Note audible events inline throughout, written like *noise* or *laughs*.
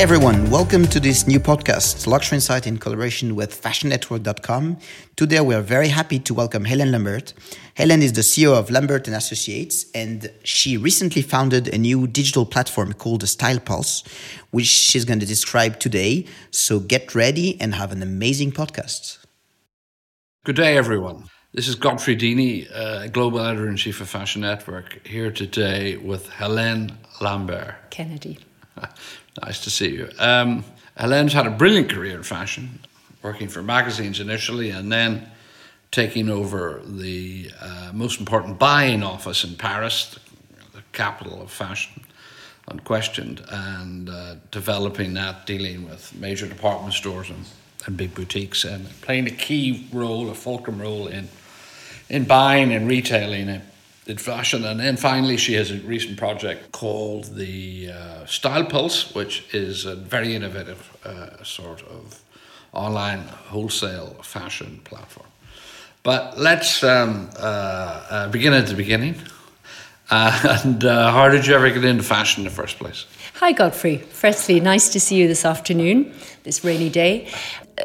everyone, welcome to this new podcast, Luxury Insight in collaboration with FashionNetwork.com. Today we are very happy to welcome Helen Lambert. Helen is the CEO of Lambert and Associates, and she recently founded a new digital platform called Style Pulse, which she's going to describe today. So get ready and have an amazing podcast. Good day, everyone. This is Godfrey Deeny, uh, Global Editor in Chief of Fashion Network, here today with Helen Lambert. Kennedy. *laughs* nice to see you. Um, Helen's had a brilliant career in fashion, working for magazines initially and then taking over the uh, most important buying office in Paris, the capital of fashion, unquestioned, and uh, developing that, dealing with major department stores and, and big boutiques, and playing a key role, a fulcrum role in in buying and retailing it fashion. And then finally, she has a recent project called the uh, Style Pulse, which is a very innovative uh, sort of online wholesale fashion platform. But let's um, uh, uh begin at the beginning. *laughs* And uh, how did you ever get into fashion in the first place? Hi, Godfrey. Firstly, nice to see you this afternoon, this rainy day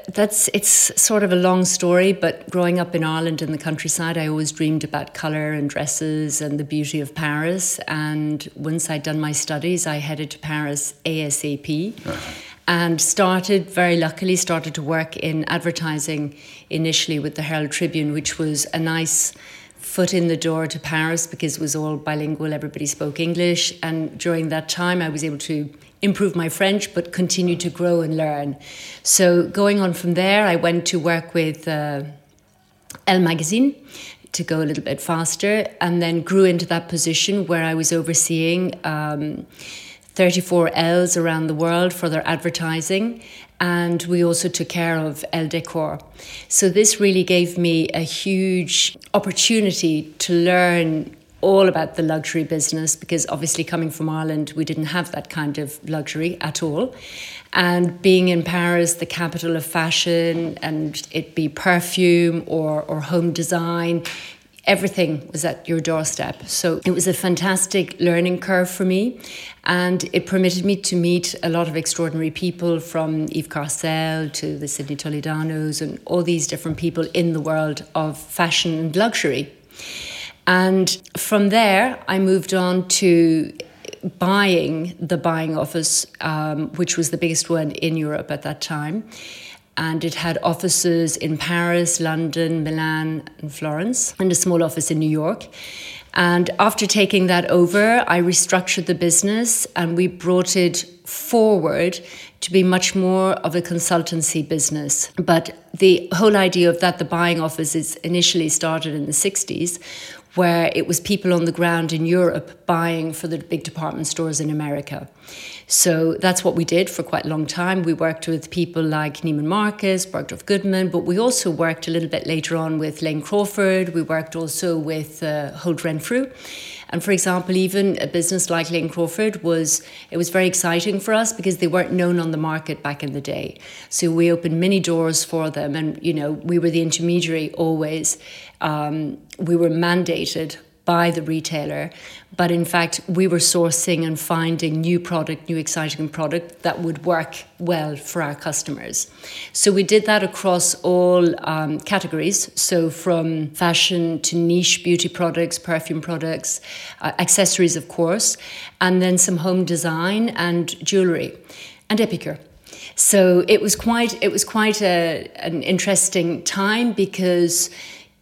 that's it's sort of a long story, but growing up in Ireland in the countryside, I always dreamed about colour and dresses and the beauty of Paris. And once I'd done my studies, I headed to Paris ASAP. Uh-huh. And started very luckily started to work in advertising initially with the Herald Tribune, which was a nice foot in the door to Paris because it was all bilingual, everybody spoke English. And during that time, I was able to improve my French, but continue to grow and learn. So going on from there, I went to work with uh, Elle Magazine to go a little bit faster, and then grew into that position where I was overseeing. Um, 34 Elles around the world for their advertising. And we also took care of Elle Decor. So, this really gave me a huge opportunity to learn all about the luxury business because obviously coming from Ireland, we didn't have that kind of luxury at all. And being in Paris, the capital of fashion, and it be perfume or, or home design, everything was at your doorstep. So it was a fantastic learning curve for me. And it permitted me to meet a lot of extraordinary people from Yves Carcelle to the Sidney Toledanos and all these different people in the world of fashion and luxury. And from there, I moved on to buying the buying office, um, which was the biggest one in Europe at that time. And it had offices in Paris, London, Milan, and Florence, and a small office in New York. And after taking that over, I restructured the business and we brought it forward to be much more of a consultancy business. But the whole idea of that, the buying office, is initially started in the 60s, where it was people on the ground in Europe buying for the big department stores in America. So that's what we did for quite a long time. We worked with people like Neiman Marcus, Bergdorf Goodman, but we also worked a little bit later on with Lane Crawford. We worked also with uh, Holt Renfrew. And for example, even a business like Lane Crawford was it was very exciting for us because they weren't known on the market back in the day. So we opened many doors for them, and you know we were the intermediary always. Um, we were mandated by the retailer. But in fact, we were sourcing and finding new product, new exciting product that would work well for our customers. So we did that across all um, categories. So from fashion to niche beauty products, perfume products, uh, accessories, of course, and then some home design and jewelry and epicure. So it was quite it was quite a, an interesting time because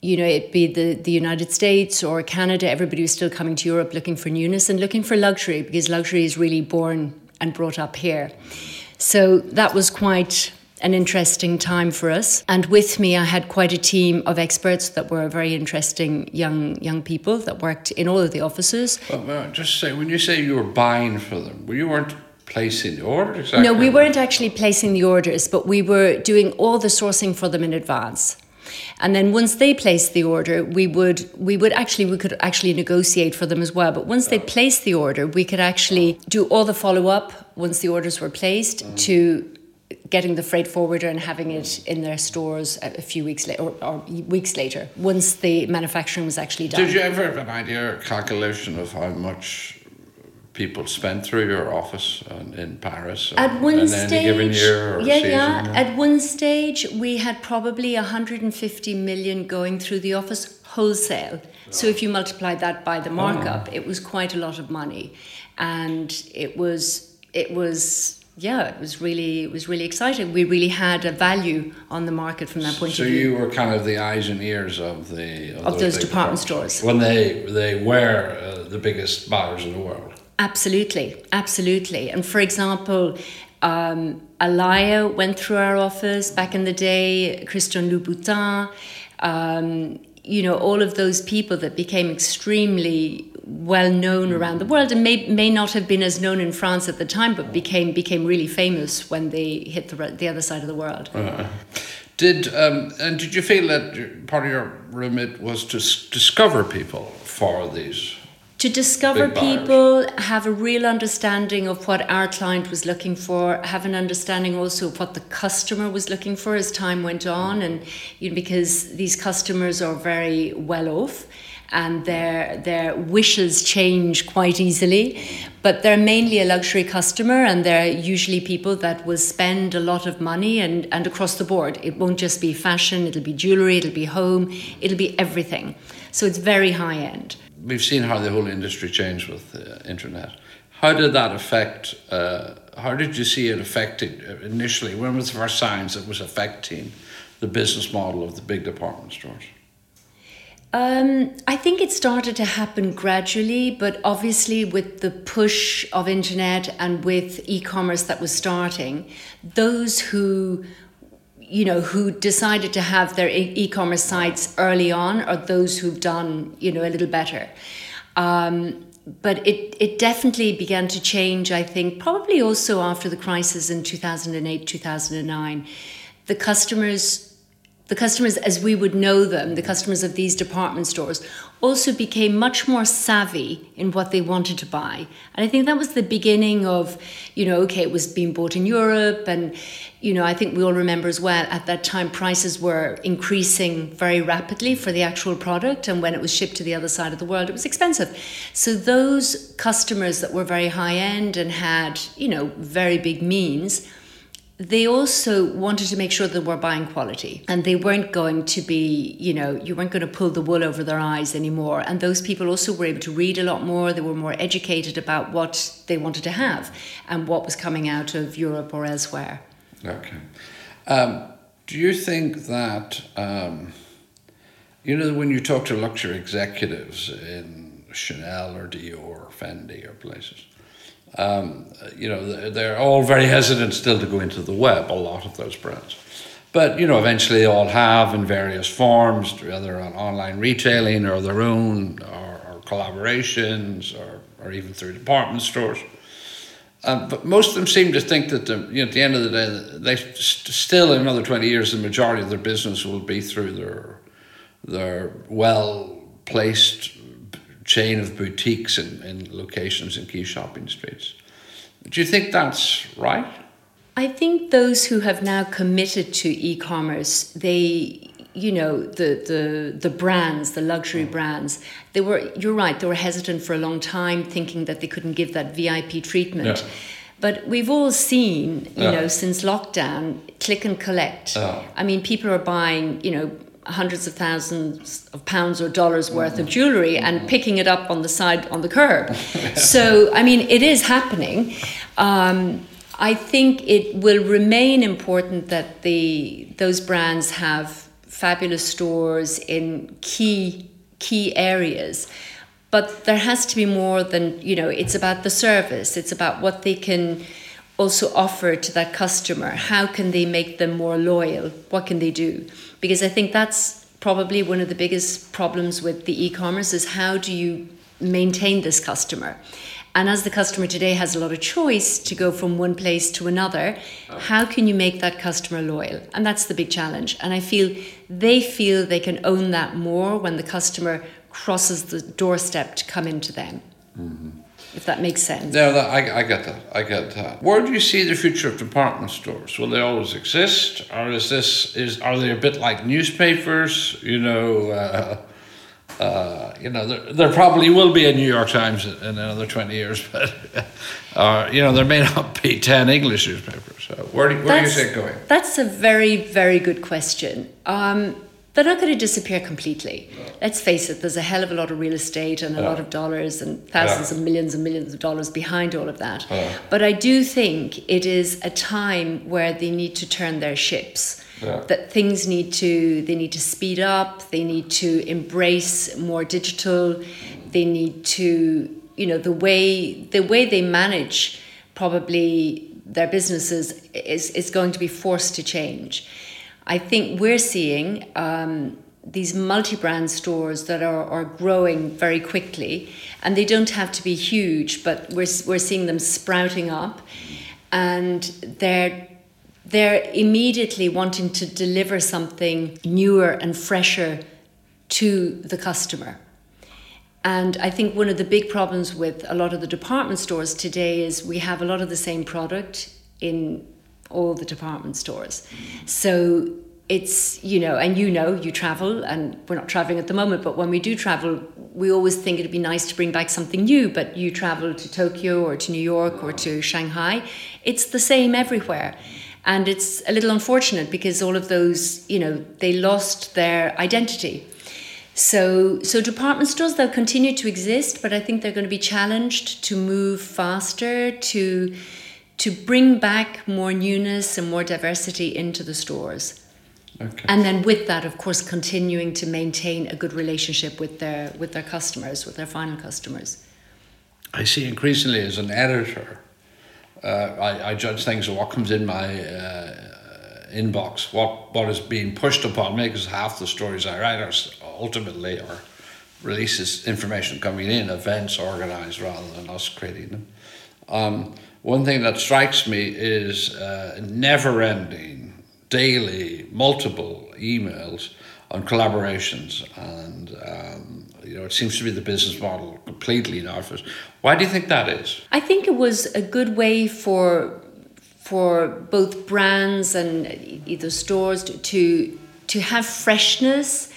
you know, it be the, the United States or Canada, everybody was still coming to Europe looking for newness and looking for luxury because luxury is really born and brought up here. So that was quite an interesting time for us. And with me, I had quite a team of experts that were very interesting young young people that worked in all of the offices. Well, just say, when you say you were buying for them, well, you weren't placing the orders? Exactly. No, we weren't actually placing the orders, but we were doing all the sourcing for them in advance. And then once they placed the order, we would we would actually we could actually negotiate for them as well. But once they placed the order, we could actually do all the follow up once the orders were placed mm-hmm. to getting the freight forwarder and having it in their stores a few weeks later or, or, weeks later once the manufacturing was actually done. Did you ever have an idea or calculation of how much people spent through your office in, in Paris? At one in stage, any given year or yeah, season, yeah. or- At one stage, we had probably 150 million going through the office wholesale. So if you multiply that by the markup, it was quite a lot of money, and it was it was yeah, it was really it was really exciting. We really had a value on the market from that point So of view. So you were kind of the eyes and ears of the Of those big department stores. when they they were uh, the biggest buyers in the world. Absolutely, absolutely. And for example, um, Alaïa went through our office back in the day, Christian Louboutin, um, you know, all of those people that became extremely well known around the world and may, may not have been as known in France at the time, but became became really famous when they hit the, the other side of the world. Uh, did um, and did you feel that part of your remit was to s- discover people for these? To discover people, have a real understanding of what our client was looking for, have an understanding also of what the customer was looking for as time went on, and you know, because these customers are very well off. And their their wishes change quite easily, but they're mainly a luxury customer, and they're usually people that will spend a lot of money and, and across the board. It won't just be fashion; it'll be jewelry, it'll be home, it'll be everything. So it's very high end. We've seen how the whole industry changed with the internet. How did that affect? Uh, how did you see it affected uh, initially? When was the first signs it was affecting the business model of the big department stores? Um, I think it started to happen gradually, but obviously with the push of internet and with e-commerce that was starting, those who you know who decided to have their e-commerce sites early on are those who've done you know a little better. Um, but it, it definitely began to change, I think, probably also after the crisis in 2008, 2009. The customers the customers as we would know them, the customers of these department stores, also became much more savvy in what they wanted to buy. And I think that was the beginning of, you know, okay, it was being bought in Europe. And, you know, I think we all remember as well at that time prices were increasing very rapidly for the actual product. And when it was shipped to the other side of the world, it was expensive. So those customers that were very high end and had, you know, very big means they also wanted to make sure that they were buying quality. And they weren't going to be you know you weren't going to pull the wool over their eyes anymore. And those people also were able to read a lot more. They were more educated about what they wanted to have and what was coming out of europe or elsewhere. Okay. Um, do you think that, um, you know, when you talk to luxury executives in Chanel or Dior or Fendi or places, um, you know, they're- all very hesitant still to go into the web, a lot of those brands. But, you know, eventually they all have in various forms, whether on online retailing or their own or, or collaborations or, or even through department stores. Um, but most of them seem to think that the, you know, at the end of the day, they st- still in another twenty years, the majority of their business will be through their their well placed chain of boutiques and, in locations in key shopping streets. Do you think that's right? I think those who have now committed to e-commerce, they you know the the the brands, the luxury mm. brands, they were you're right, they were hesitant for a long time thinking that they couldn't give that VIP treatment. Yeah. But we've all seen, you Yeah. know, since lockdown, click and collect. Yeah. I mean, people are buying, you know, hundreds of thousands of pounds or dollars worth of jewelry and picking it up on the side on the curb. *laughs* so, I mean, it is happening. Um, I think it will remain important that the those brands have fabulous stores in key key areas but there has to be more than you know it's about the service it's about what they can also offer to that customer how can they make them more loyal what can they do because i think that's probably one of the biggest problems with the e-commerce is how do you maintain this customer and as the customer today has a lot of choice to go from one place to another, how can you make that customer loyal? And that's the big challenge. And I feel they feel they can own that more when the customer crosses the doorstep to come into them. Mm-hmm. If that makes sense. Yeah, that, I, I get that. I get that. Where do you see the future of department stores? Will they always exist, or is this is are they a bit like newspapers? You know, uh, Uh, you know, there, there, probably will be a New York Times in, another 20 years, *laughs* but, uh, you know, there may not be 10 English newspapers. So where do, where do you see it going? That's a very, very good question. Um, they're not going to disappear completely. Let's face it, there's a hell of a lot of real estate and a yeah. lot of dollars and thousands yeah. of millions and millions of dollars behind all of that. Yeah. But I do think it is a time where they need to turn their ships. That things need to they need to speed up, they need to embrace more digital, they need to you know the way the way they manage probably their businesses is, is going to be forced to change. I think we're seeing um, these multi brand stores that are, are growing very quickly, and they don't have to be huge, but we're, we're seeing them sprouting up, and they're they're immediately wanting to deliver something newer and fresher to the customer. And I think one of the big problems with a lot of the department stores today is we have a lot of the same product in all the department stores. So it's, you know, and you know, you travel, and we're not traveling at the moment, but when we do travel, we always think it'd be nice to bring back something new. But you travel to Tokyo or to New York or to Shanghai, it's the same everywhere. And it's a little unfortunate because all of those, you know, they lost their identity. So, so department stores they'll continue to exist, but I think they're going to be challenged to move faster to to bring back more newness and more diversity into the stores. Okay. And then with that, of course, continuing to maintain a good relationship with their with their customers, with their final customers. I see increasingly as an editor, uh, I, I, judge things what comes in my uh, inbox, what what is being pushed upon me, because half the stories I write are ultimately or releases information coming in, events organized rather than us creating them. Um, one thing that strikes me is uh, never ending, daily, multiple emails on collaborations. And, um, you know, it seems to be the business model completely in office. Why do you think that is? I think it was a good way for for both brands and either stores to, to to have freshness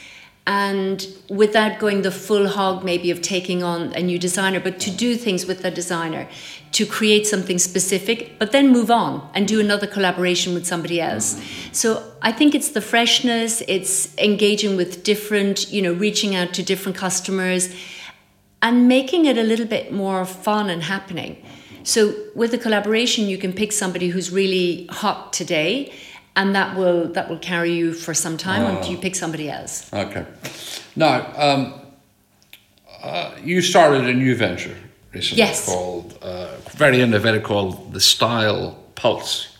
and without going the full hog maybe of taking on a new designer but to do things with the designer to create something specific but then move on and do another collaboration with somebody else so i think it's the freshness it's engaging with different you know reaching out to different customers and making it a little bit more fun and happening so with a collaboration you can pick somebody who's really hot today and that will that will carry you for some time oh. until you pick somebody else. Okay. Now, um, uh, you started a new venture recently yes. called uh, very innovative called the Style Pulse.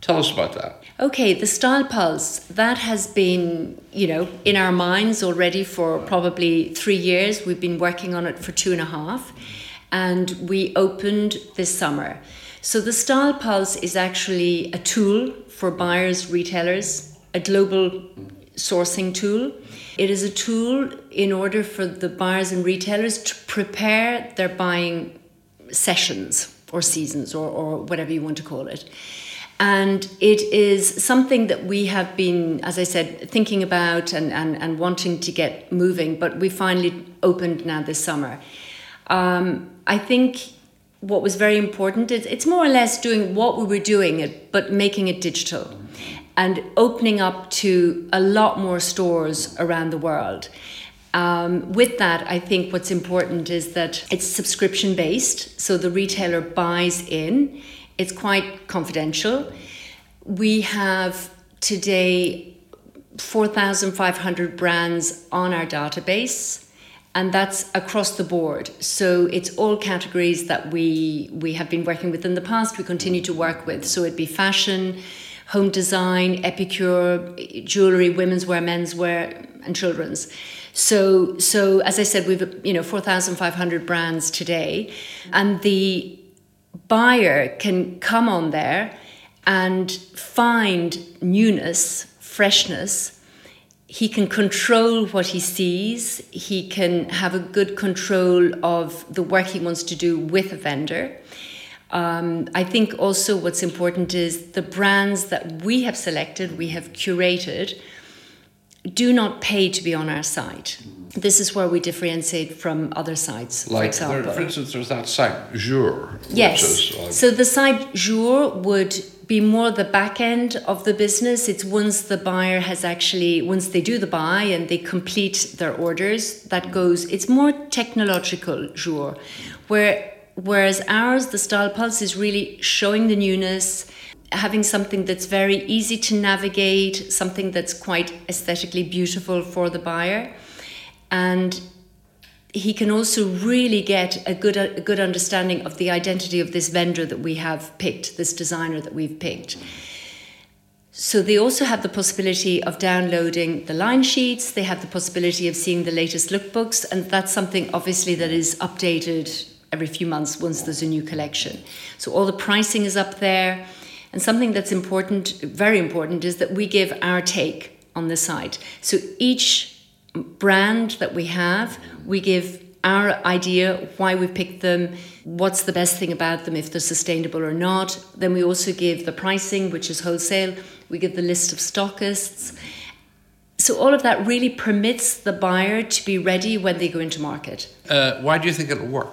Tell us about that. Okay, the Style Pulse that has been you know in our minds already for probably three years. We've been working on it for two and a half, and we opened this summer. So the Style Pulse is actually a tool for buyers, retailers, a global sourcing tool. It is a tool in order for the buyers and retailers to prepare their buying sessions or seasons or, or whatever you want to call it. And it is something that we have been, as I said, thinking about and, and, and wanting to get moving, but we finally opened now this summer. Um, I think what was very important is it's more or less doing what we were doing it, but making it digital and opening up to a lot more stores around the world um, with that i think what's important is that it's subscription based so the retailer buys in it's quite confidential we have today 4500 brands on our database and that's across the board. So it's all categories that we we have been working with in the past. We continue to work with. So it'd be fashion, home design, epicure, jewelry, women's wear, men's wear, and children's. So so as I said, we've you know four thousand five hundred brands today, and the buyer can come on there and find newness, freshness he can control what he sees. He can have a good control of the work he wants to do with a vendor. Um, I think also what's important is the brands that we have selected, we have curated, do not pay to be on our site. This is where we differentiate from other sites, Like, for there, example. for instance, there's that site, JOOR. Yes. is like- So the site JOOR would be more the back end of the business. It's once the buyer has actually, once they do the buy and they complete their orders, that goes, it's more technological JOOR. Where, whereas ours, the Style Pulse, is really showing the newness, having something that's very easy to navigate, something that's quite aesthetically beautiful for the buyer. And he can also really get a good a good understanding of the identity of this vendor that we have picked, this designer that we've picked. So they also have the possibility of downloading the line sheets. They have the possibility of seeing the latest lookbooks, and that's something obviously that is updated every few months once there's a new collection. So all the pricing is up there, and something that's important, very important, is that we give our take on the site. So each brand that we have, we give our idea why we picked them, what's the best thing about them, if they're sustainable or not. Then we also give the pricing, which is wholesale. We give the list of stockists. So all of that really permits the buyer to be ready when they go into market. Uh, why do you think it'll work?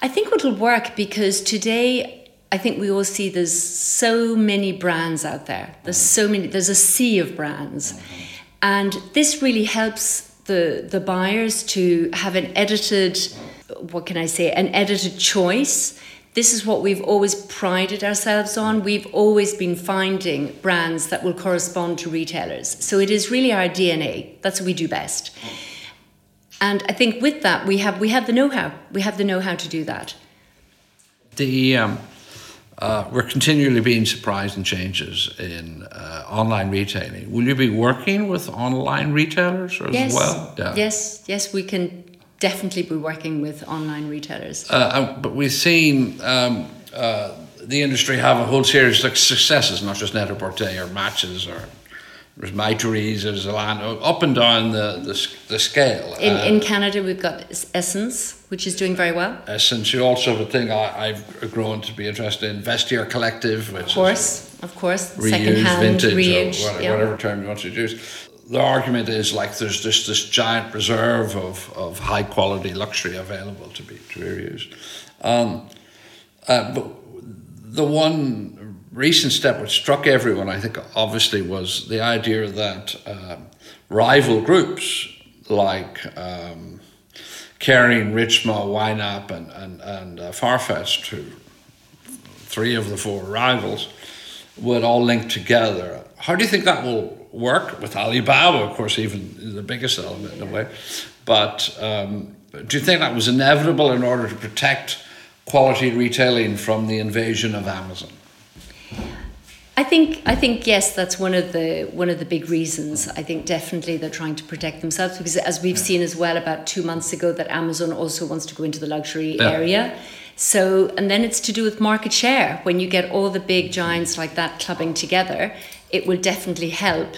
I think it'll work because today I think we all see there's so many brands out there. There's so many. There's a sea of brands, and this really helps the the buyers to have an edited. What can I say? An edited choice. This is what we've always prided ourselves on. We've always been finding brands that will correspond to retailers. So it is really our DNA. That's what we do best. And I think with that we have we have the know-how. We have the know-how to do that. The um, uh, we're continually being surprised in changes in uh, online retailing. Will you be working with online retailers as Yes. well? Yes, yes, we can definitely be working with online retailers. Uh, uh, but we've seen um, uh, the industry have a whole series of successes, not just Net-a-Porter or Matches or there's Mytheresa, there's Zalando, up and down the, the, the scale. In, in Canada, we've got SSENSE, which is doing very well. SSENSE, you also have a thing I, I've grown to be interested in, Vestiaire Collective, which Of course, of course. is reused, Second-hand, vintage, reuse. or whatever, yeah. whatever term you want to use. The argument is like there's just this giant reserve of, of high quality luxury available to be to be reused. Um, uh, but the one recent step which struck everyone, I think, obviously, was the idea that um, rival groups like um, Kering, Richemont, YNAP, and, and, and uh, Farfetch, two, three of the four rivals, would all link together. How do you think that will work with Alibaba, of course, even the biggest element in a way? But um, do you think that was inevitable in order to protect quality retailing from the invasion of Amazon? I think I think yes, that's one of the one of the big reasons. I think definitely they're trying to protect themselves because as we've seen as well about two months ago that Amazon also wants to go into the luxury Yeah. area. So and then it's to do with market share. When you get all the big giants like that clubbing together, it will definitely help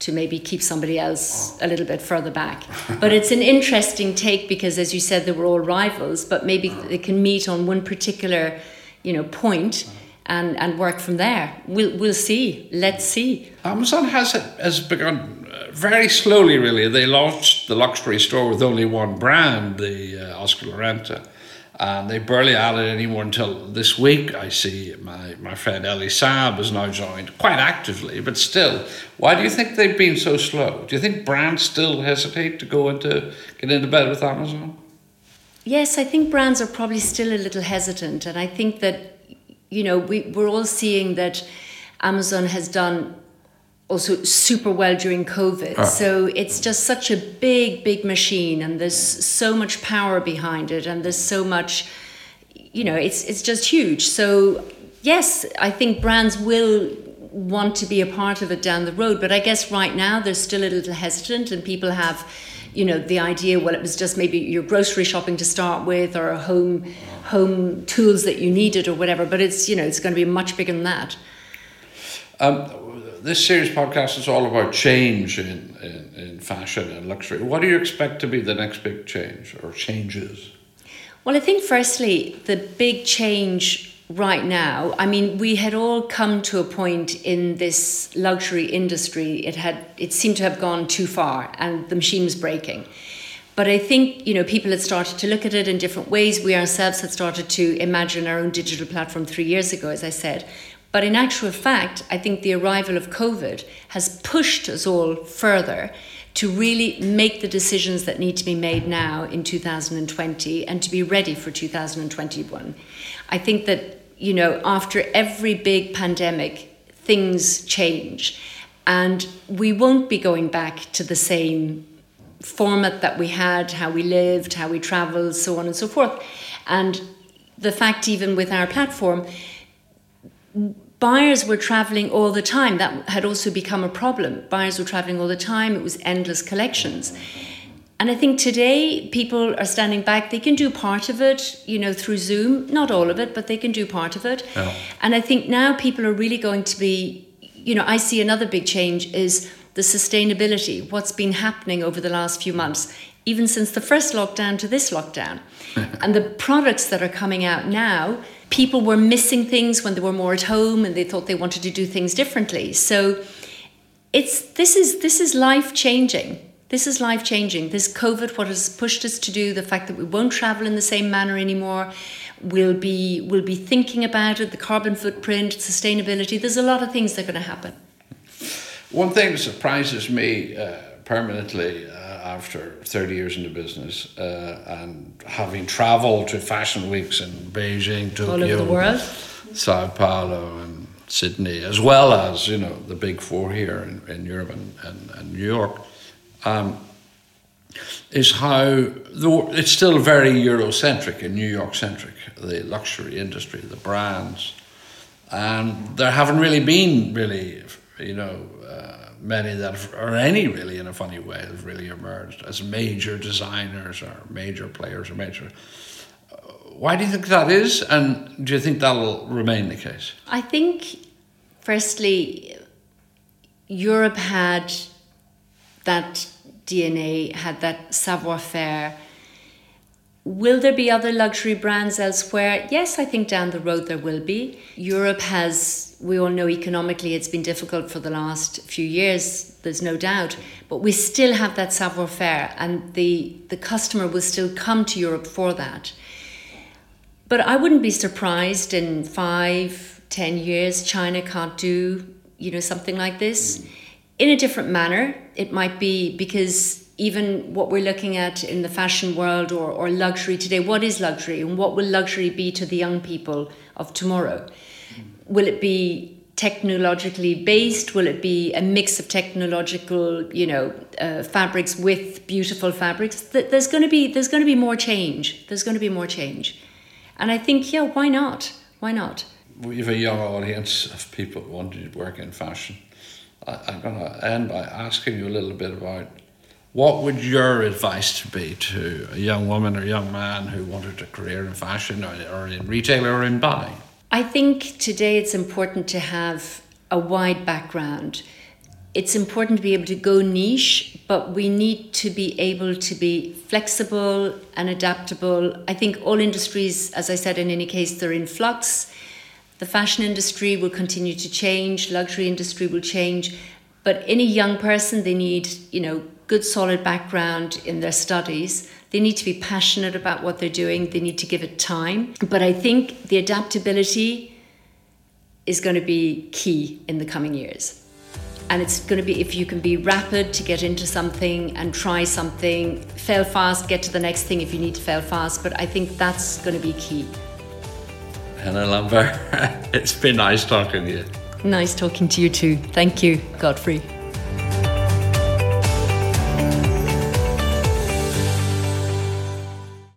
to maybe keep somebody else a little bit further back. But it's an interesting take because as you said they were all rivals, but maybe they can meet on one particular, you know, point and, and work from there. We'll, we'll see. Let's see. Amazon has has begun uh, very slowly. Really, they launched the luxury store with only one brand, the uh, Oscar de la Renta, and they barely added any more until this week. I see my my friend Elie Saab has now joined quite actively, but still, why do you think they've been so slow? Do you think brands still hesitate to go into get into bed with Amazon? Yes, I think brands are probably still a little hesitant. And I think that, you know, we, we're all seeing that Amazon has done also super well during COVID. Ah. So it's just such a big, big machine and there's so much power behind it and there's so much, you know, it's it's just huge. So yes, I think brands will want to be a part of it down the road. But I guess right now they're still a little hesitant and people have you know the idea well it was just maybe your grocery shopping to start with or home home tools that you needed or whatever but it's you know it's going to be much bigger than that Um, this series podcast is all about change in, in, in fashion and luxury. What do you expect to be the next big change or changes? well i think firstly the big change right now, I mean, we had all come to a point in this luxury industry. It had it seemed to have gone too far, and the machine was breaking. But I think you know people had started to look at it in different ways. We ourselves had started to imagine our own digital platform three years ago, as I said. But in actual fact, I think the arrival of COVID has pushed us all further to really make the decisions that need to be made now in 2020 and to be ready for 2021. I think that you know, after every big pandemic, things change. And we won't be going back to the same format that we had, how we lived, how we traveled, so on and so forth. And the fact, even with our platform, buyers were traveling all the time. That had also become a problem. Buyers were traveling all the time, it was endless collections. And I think today people are standing back. They can do part of it, you know, through Zoom. Not all of it, but they can do part of it. Yeah. And I think now people are really going to be, you know, I see another big change is the sustainability, what's been happening over the last few months, even since the first lockdown to this lockdown. *laughs* and the products that are coming out now, people were missing things when they were more at home and they thought they wanted to do things differently. So it's this is this is life changing this is life changing. This COVID, what has pushed us to do, the fact that we won't travel in the same manner anymore, we'll be we'll be thinking about it, the carbon footprint, sustainability. There's a lot of things that are going to happen. One thing that surprises me uh, permanently uh, after 30 years in the business uh, and having travelled to fashion weeks in Beijing, Tokyo, all over the world, Sao Paulo, and Sydney, as well as you know the big four here in, in Europe and, and, and New York um, is how the, it's still very Eurocentric and New York centric, the luxury industry, the brands. And there haven't really been really, you know, uh, many that have, or any really in a funny way have really emerged as major designers or major players or major. Uh, why do you think that is? And do you think that'll remain the case? I think, firstly, Europe had that DNA, had that savoir faire. Will there be other luxury brands elsewhere? Yes, I think down the road there will be. Europe has, we all know economically it's been difficult for the last few years, there's no doubt, but we still have that savoir faire and the, the customer will still come to Europe for that. But I wouldn't be surprised in five, ten years China can't do, you know, something like this. Mm in a different manner. It might be because even what we're looking at in the fashion world or, or luxury today, what is luxury and what will luxury be to the young people of tomorrow? Will it be technologically based? Will it be a mix of technological, you know, uh, fabrics with beautiful fabrics? There's going to be there's going to be more change. There's going to be more change, and I think yeah, why not? Why not? We have a young audience of people wanting to work in fashion. I'm going to end by asking you a little bit about what would your advice be to a young woman or young man who wanted a career in fashion or in retail or in buying? I think today it's important to have a wide background. It's important to be able to go niche, but we need to be able to be flexible and adaptable. I think all industries, as I said, in any case, they're in flux. The fashion industry will continue to change, luxury industry will change, but any young person, they need, you know, good solid background in their studies. They need to be passionate about what they're doing. They need to give it time. But I think the adaptability is going to be key in the coming years. And it's going to be if you can be rapid to get into something and try something, fail fast, get to the next thing if you need to fail fast. But I think that's going to be key. Helen Lambert, *laughs* it's been nice talking to you. Nice talking to you too. Thank you, Godfrey.